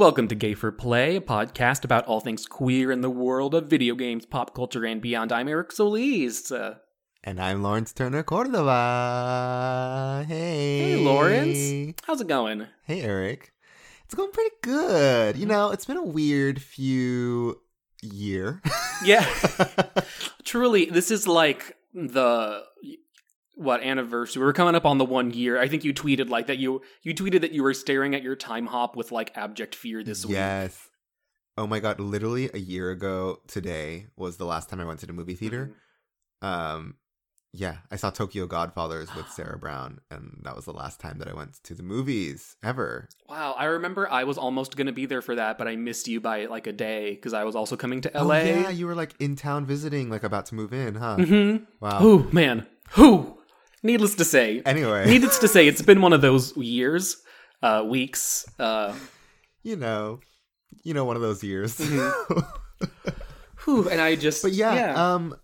welcome to Gay for Play, a podcast about all things queer in the world of video games, pop culture, and beyond. I'm Eric Solis. And I'm Lawrence Turner Cordova. Hey. hey, Lawrence. How's it going? Hey, Eric. It's going pretty good. You mm-hmm. know, it's been a weird few year. Yeah. Truly, this is like the what anniversary? We're coming up on the one year. I think you tweeted like that. You you tweeted that you were staring at your Timehop with like abject fear this week. yes. Oh my god, literally a year ago today was the last time I went to the movie theater. Mhm. Um yeah, I saw Tokyo Godfathers with Sarah Brown and that was the last time that I went to the movies ever. Wow, I remember I was almost gonna be there for that, but I missed you by like a day because I was also coming to Oh, LA. yeah, you were like in town visiting, like about to move in, huh? Mm-hmm. Wow. Who man? Who? Needless to say, Anyway. needless to say, it's been one of those years, uh, weeks. Uh, you know, you know, one of those years. Mm-hmm. whew, and I just, but yeah, um,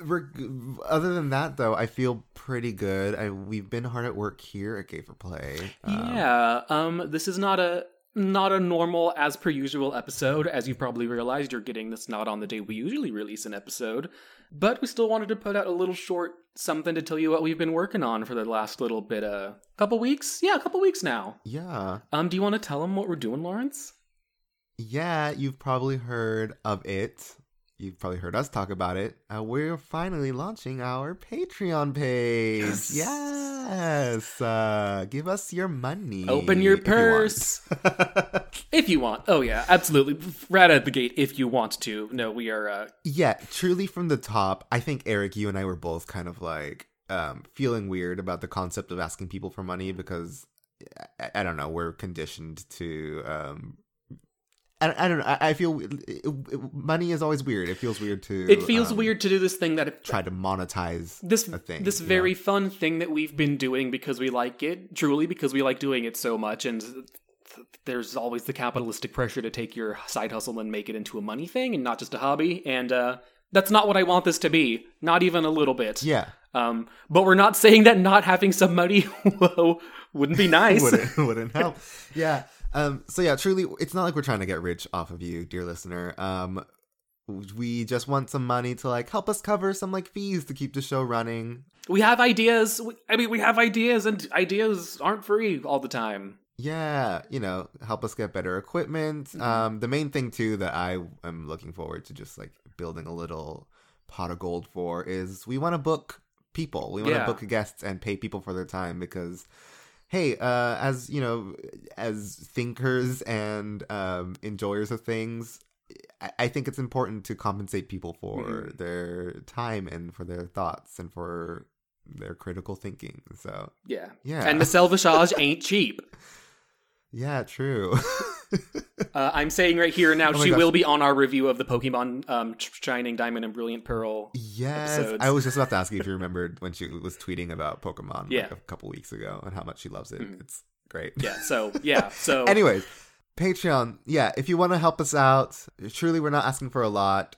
reg- other than that, though, I feel pretty good. I we've been hard at work here at Gay for Play. Um, yeah. Um, this is not a not a normal as per usual episode. As you probably realized, you're getting this not on the day we usually release an episode, but we still wanted to put out a little short something to tell you what we've been working on for the last little bit, uh, couple weeks. Yeah, a couple weeks now. yeah, Um, do you want to tell them what we're doing, Lawrence? yeah. You've probably heard of it. You've probably heard us talk about it. Uh, we're finally launching our Patreon page. Yes. Yes. Uh, give us your money. Open your if you purse. If you want. Oh, yeah, absolutely. Right out of the gate, if you want to. No, we are, uh, Yeah, truly from the top, I think Eric, you and I were both kind of like um, feeling weird about the concept of asking people for money because I, I don't know, we're conditioned to. Um, I, I don't know. I, I feel it- it- money is always weird. It feels weird to. it feels um, weird to do this thing that Try to monetize this a thing. this very know? fun thing that we've been doing because we like it truly because we like doing it so much and th- there's always the capitalistic pressure to take your side hustle and make it into a money thing and not just a hobby and uh that's not what I want this to be not even a little bit Yeah, um but we're not saying that not having some money wouldn't be nice wouldn't wouldn't help. Yeah. Um. So yeah, truly, it's not like we're trying to get rich off of you, dear listener. Um. We just want some money to like help us cover some like fees to keep the show running. we have ideas I mean we have ideas and ideas aren't free all the time Yeah, you know, help us get better equipment. Mm-hmm. Um, the main thing too that I am looking forward to just like building a little pot of gold for is we want to book people. We want to Yeah. book guests and pay people for their time because, hey, uh, as you know, as thinkers and um, enjoyers of things. I- I think it's important to compensate people for Mhm. their time and for their thoughts and for their critical thinking. So, yeah yeah. and the selvage ain't cheap yeah, true. Uh, I'm saying right here now, Oh she gosh. will be on our review of the Pokemon um, Shining Diamond and Brilliant Pearl. Yes, episodes. I was just about to ask you if you remembered when she was tweeting about Pokemon Yeah. like a couple weeks ago and how much she loves it. Mhm. It's great. Yeah, so yeah, so Anyways, Patreon. Yeah, if you want to help us out, truly, we're not asking for a lot.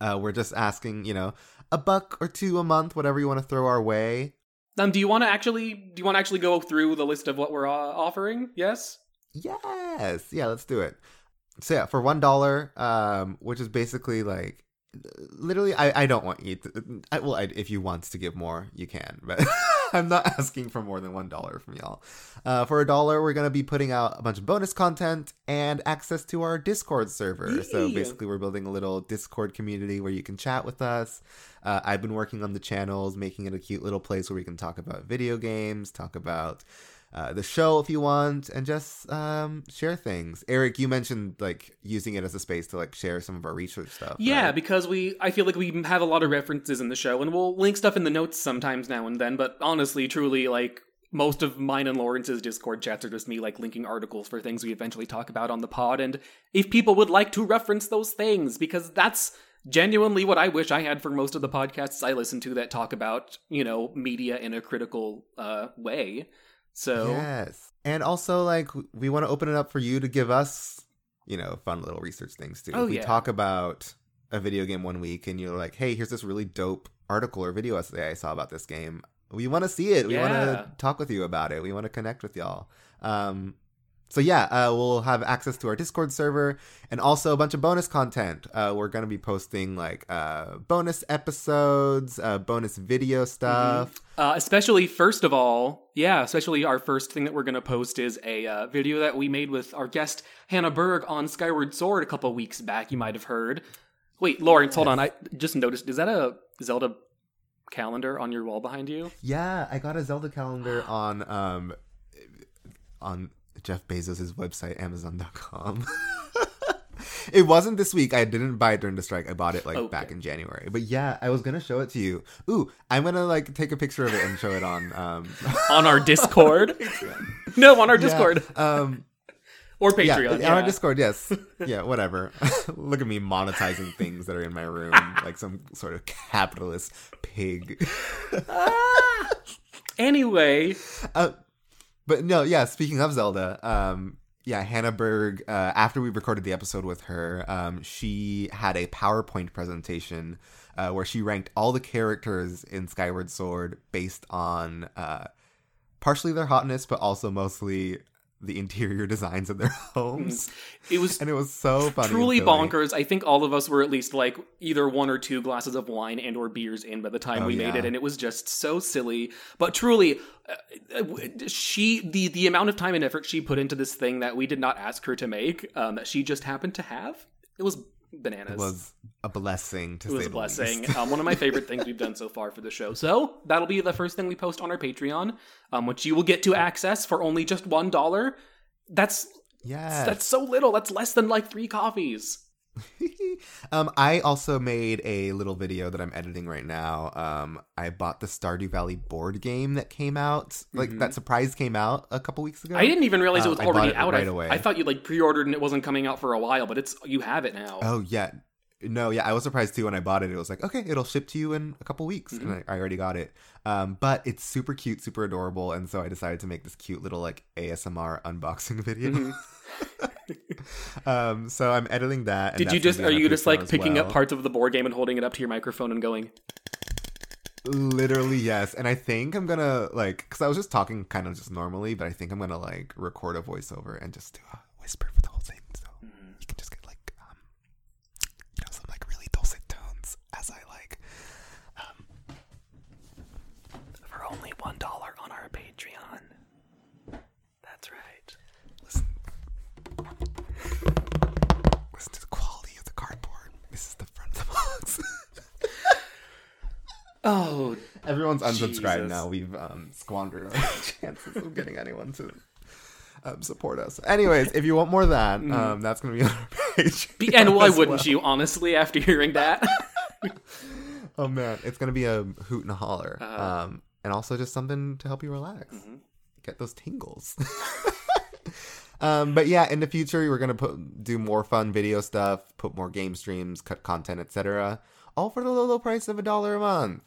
Uh, we're just asking, you know, a buck or two a month, whatever you want to throw our way. um, do you want to actually do you want to actually go through the list of what we're uh, offering? Yes. Yes, yeah, let's do it. So yeah, for one dollar, um, which is basically like, literally, I, I don't want you to. I, well, I, if you want to give more, you can, but I'm not asking for more than one dollar from y'all. Uh, for a dollar, we're gonna be putting out a bunch of bonus content and access to our Discord server. So basically, we're building a little Discord community where you can chat with us. Uh, I've been working on the channels, making it a cute little place where we can talk about video games, talk about uh, the show if you want, and just um, share things. Eric, you mentioned like using it as a space to like share some of our research stuff. Yeah, right? because we I feel like we have a lot of references in the show, and we'll link stuff in the notes sometimes now and then. But honestly, truly, like most of mine and Lawrence's Discord chats are just me like linking articles for things we eventually talk about on the pod, and if people would like to reference those things, because that's genuinely what I wish I had for most of the podcasts I listen to that talk about you know media in a critical uh, way. So yes, and also like we want to open it up for you to give us, you know, fun little research things too. Oh, if we yeah. talk about a video game one week, and you're like, "Hey, here's this really dope article or video essay I saw about this game." We want to see it. We want to talk with you about it. We want to connect with y'all. Um, so yeah, uh, we'll have access to our Discord server and also a bunch of bonus content. Uh, we're gonna be posting like uh, bonus episodes, uh, bonus video stuff. Uh, especially, first of all, yeah, especially our first thing that we're going to post is a uh, video that we made with our guest Hannah Berg on Skyward Sword a couple weeks back. You might have heard. Wait, Lawrence, hold on. I just noticed. Is that a Zelda calendar on your wall behind you? Yeah, I got a Zelda calendar on um on Jeff Bezos' website, Amazon.com. it wasn't this week. I didn't buy it during the strike. I bought it like Okay. back in January. But yeah, I was gonna show it to you. Ooh, I'm gonna like take a picture of it and show it on um On our Discord? no, on our Discord. Yeah, um Or yeah, Patreon. on Yeah, our Discord, yes. Yeah, whatever. Look at me monetizing things that are in my room like some sort of capitalist pig. Anyway, Uh, but no, yeah. Speaking of Zelda, um, yeah, Hannah Berg. Uh, after we recorded the episode with her, um, she had a PowerPoint presentation uh, where she ranked all the characters in Skyward Sword based on uh, partially their hotness, but also mostly the interior designs of their homes, it was and it was so funny. truly bonkers. I think all of us were at least like either one or two glasses of wine and or beers in by the time Oh, we made it, and it was just so silly. But truly, uh, uh, she the the amount of time and effort she put into this thing that we did not ask her to make, um, that she just happened to have, it was bananas. It was a blessing to It was a blessing. um, one of my favorite things we've done so far for the show. So that'll be the first thing we post on our Patreon, um, which you will get to access for only just one dollar. That's yes. that's so little. That's less than like three coffees. um, I also made a little video that I'm editing right now. Um, I bought the Stardew Valley board game that came out, like that surprise came out a couple weeks ago. Mm-hmm. I didn't even realize it Um, was already it out. right I, away. I thought you like pre-ordered and it wasn't coming out for a while, but it's you have it now. Oh yeah, no, yeah, I was surprised too when I bought it. It was like, okay, it'll ship to you in a couple weeks, Mm-hmm. and I, I already got it. Um, but it's super cute, super adorable, and so I decided to make this cute little like ASMR unboxing video. Mm-hmm. um, so I'm editing that. and Did you just are you just like picking well. up parts of the board game and holding it up to your microphone and going? Literally, yes. And I think I'm gonna like, because I was just talking kind of just normally, but I think I'm gonna like record a voiceover and just do a whisper for the whole thing, so Mm-hmm. you can just get like, um, you know, some like really dulcet tones as I like. For only one dollar on our Patreon. That's right. Listen, listen to the quality of the cardboard. This is the front of the box. Oh, Everyone's unsubscribed Jesus. now. We've um, squandered our chances of getting anyone to um, support us. Anyways, if you want more of that, um, that's going to be on our page. and why wouldn't you? Honestly, after hearing that, Oh man, it's going to be a hoot and a holler, Uh-huh. um, and also just something to help you relax, Mm-hmm. get those tingles. um, but yeah, in the future, we're going to put do more fun video stuff, put more game streams, cut content, etc. All for the low, low price of a dollar a month.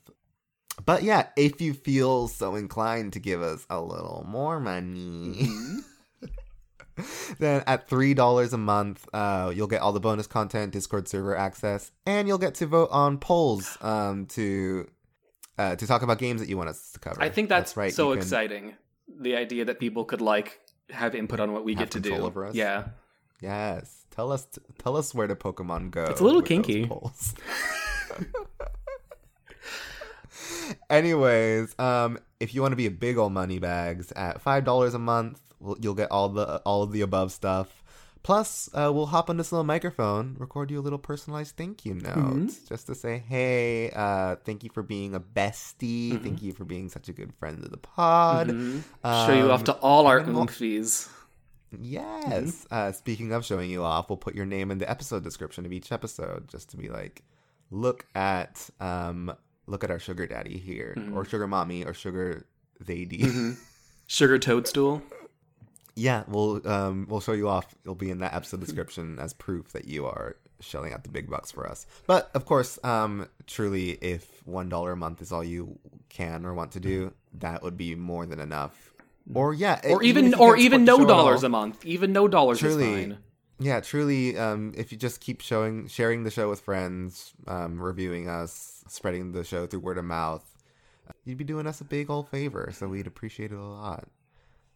But yeah, if you feel so inclined to give us a little more money, Mm-hmm. then at three dollars a month, uh, you'll get all the bonus content, Discord server access, and you'll get to vote on polls um, to uh, to talk about games that you want us to cover. I think that's, right. so can- exciting. The idea that people could like have input on what we get to do. control over us? Yeah. Yes, tell us tell us where to Pokemon go. It's a little kinky. Anyways, um, if you want to be a big old money bags at five dollars a month, you'll get all the all of the above stuff. Plus, uh, we'll hop on this little microphone, record you a little personalized thank you note, Mm-hmm. just to say, "Hey, uh, thank you for being a bestie. Mm-hmm. Thank you for being such a good friend of the pod." Show you off Um, to all our and then we'll- oomphies. Yes. Uh, speaking of showing you off, we'll put your name in the episode description of each episode, just to be like, look at um, look at our sugar daddy here, or sugar mommy, or sugar lady. Sugar toadstool. yeah, we'll um, we'll show you off. It'll be in that episode description as proof that you are shelling out the big bucks for us. But of course, um, truly, if one dollar a month is all you can or want to do, that would be more than enough. Or yeah, Or even or even no all- dollars a month. Even no dollars Truly. is fine. Yeah, truly. Um, if you just keep showing, sharing the show with friends, um, reviewing us, spreading the show through word of mouth, you'd be doing us a big old favor. So we'd appreciate it a lot.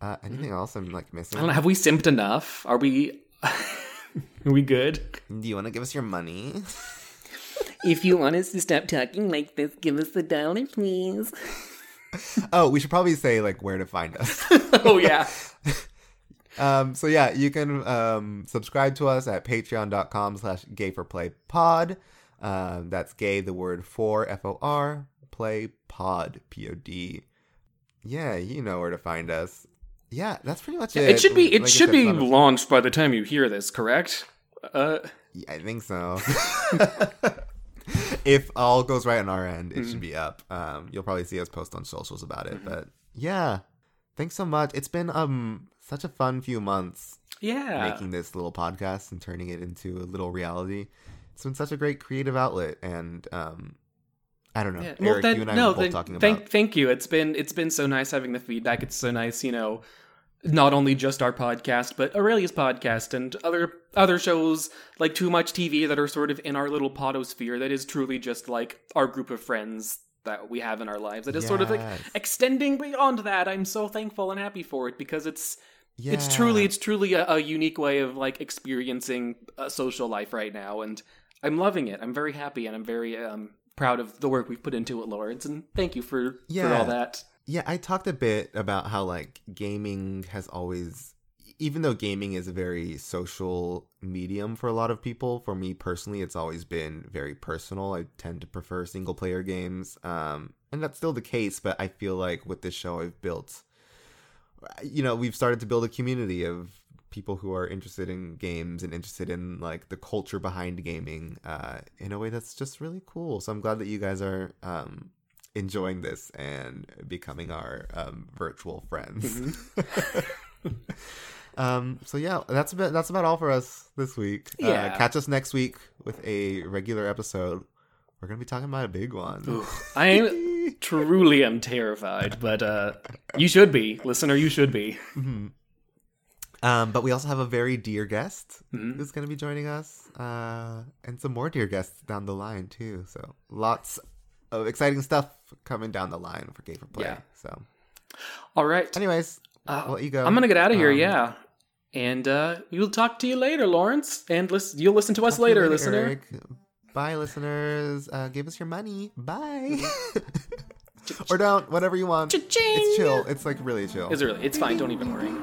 Uh, anything else I'm like I missing? don't know. Have we simped enough? Are we? Are we good? Do you want to give us your money? If you want us to stop talking like this, give us a dollar, please. oh, we should probably say like where to find us. oh yeah. Um, so yeah, you can um, subscribe to us at patreon.com slash gay for play pod. Um, that's gay, the word for F O R, play pod, P O D. Yeah, you know where to find us. Yeah, that's pretty much it. It should be. It Like should be launched by the time you hear this. Correct? Uh, Yeah, I think so. if all goes right on our end, it Mm-hmm. should be up. Um, you'll probably see us post on socials about Mm-hmm. it. But yeah, thanks so much. It's been um such a fun few months yeah. making this little podcast and turning it into a little reality. It's been such a great creative outlet, and um, I don't know, Yeah. Eric, Well, then, you and I no, were both then, talking thank, about. thank you. It's been it's been so nice having the feedback. It's so nice, you know, not only just our podcast, but Aurelia's podcast and other other shows like Too Much TV that are sort of in our little podosphere. That is truly just like our group of friends that we have in our lives. That is sort of like extending beyond that. I'm so thankful and happy for it because it's Yeah. it's truly it's truly a, a unique way of like experiencing a social life right now and i'm loving it i'm very happy and i'm very um proud of the work we've put into it lawrence and thank you for yeah. for all that Yeah, I talked a bit about how like gaming has always even though gaming is a very social medium for a lot of people, for me personally it's always been very personal. I tend to prefer single player games. Um and that's still the case, but I feel like with this show I've built you know, we've started to build a community of people who are interested in games and interested in like the culture behind gaming uh in a way that's just really cool. So I'm glad that you guys are um enjoying this and becoming our um, virtual friends. um, so yeah, that's about that's about all for us this week. Uh, Yeah. catch us next week with a regular episode. We're gonna be talking about a big one. i am truly am terrified but uh you should be listener you should be Um, but we also have a very dear guest Mhm. who's gonna be joining us, uh, and some more dear guests down the line too. So lots of exciting stuff coming down the line for Gay for Play. Yeah. So, all right anyways, Uh, I'll let you go. i'm gonna get out of here Um, yeah and uh we'll talk to you later lawrence and listen you'll listen to us you later listener Eric. Bye, listeners. Uh, give us your money. Bye. or don't. Whatever you want. Cha-ching. It's chill. It's like really chill. It's really it's fine don't even worry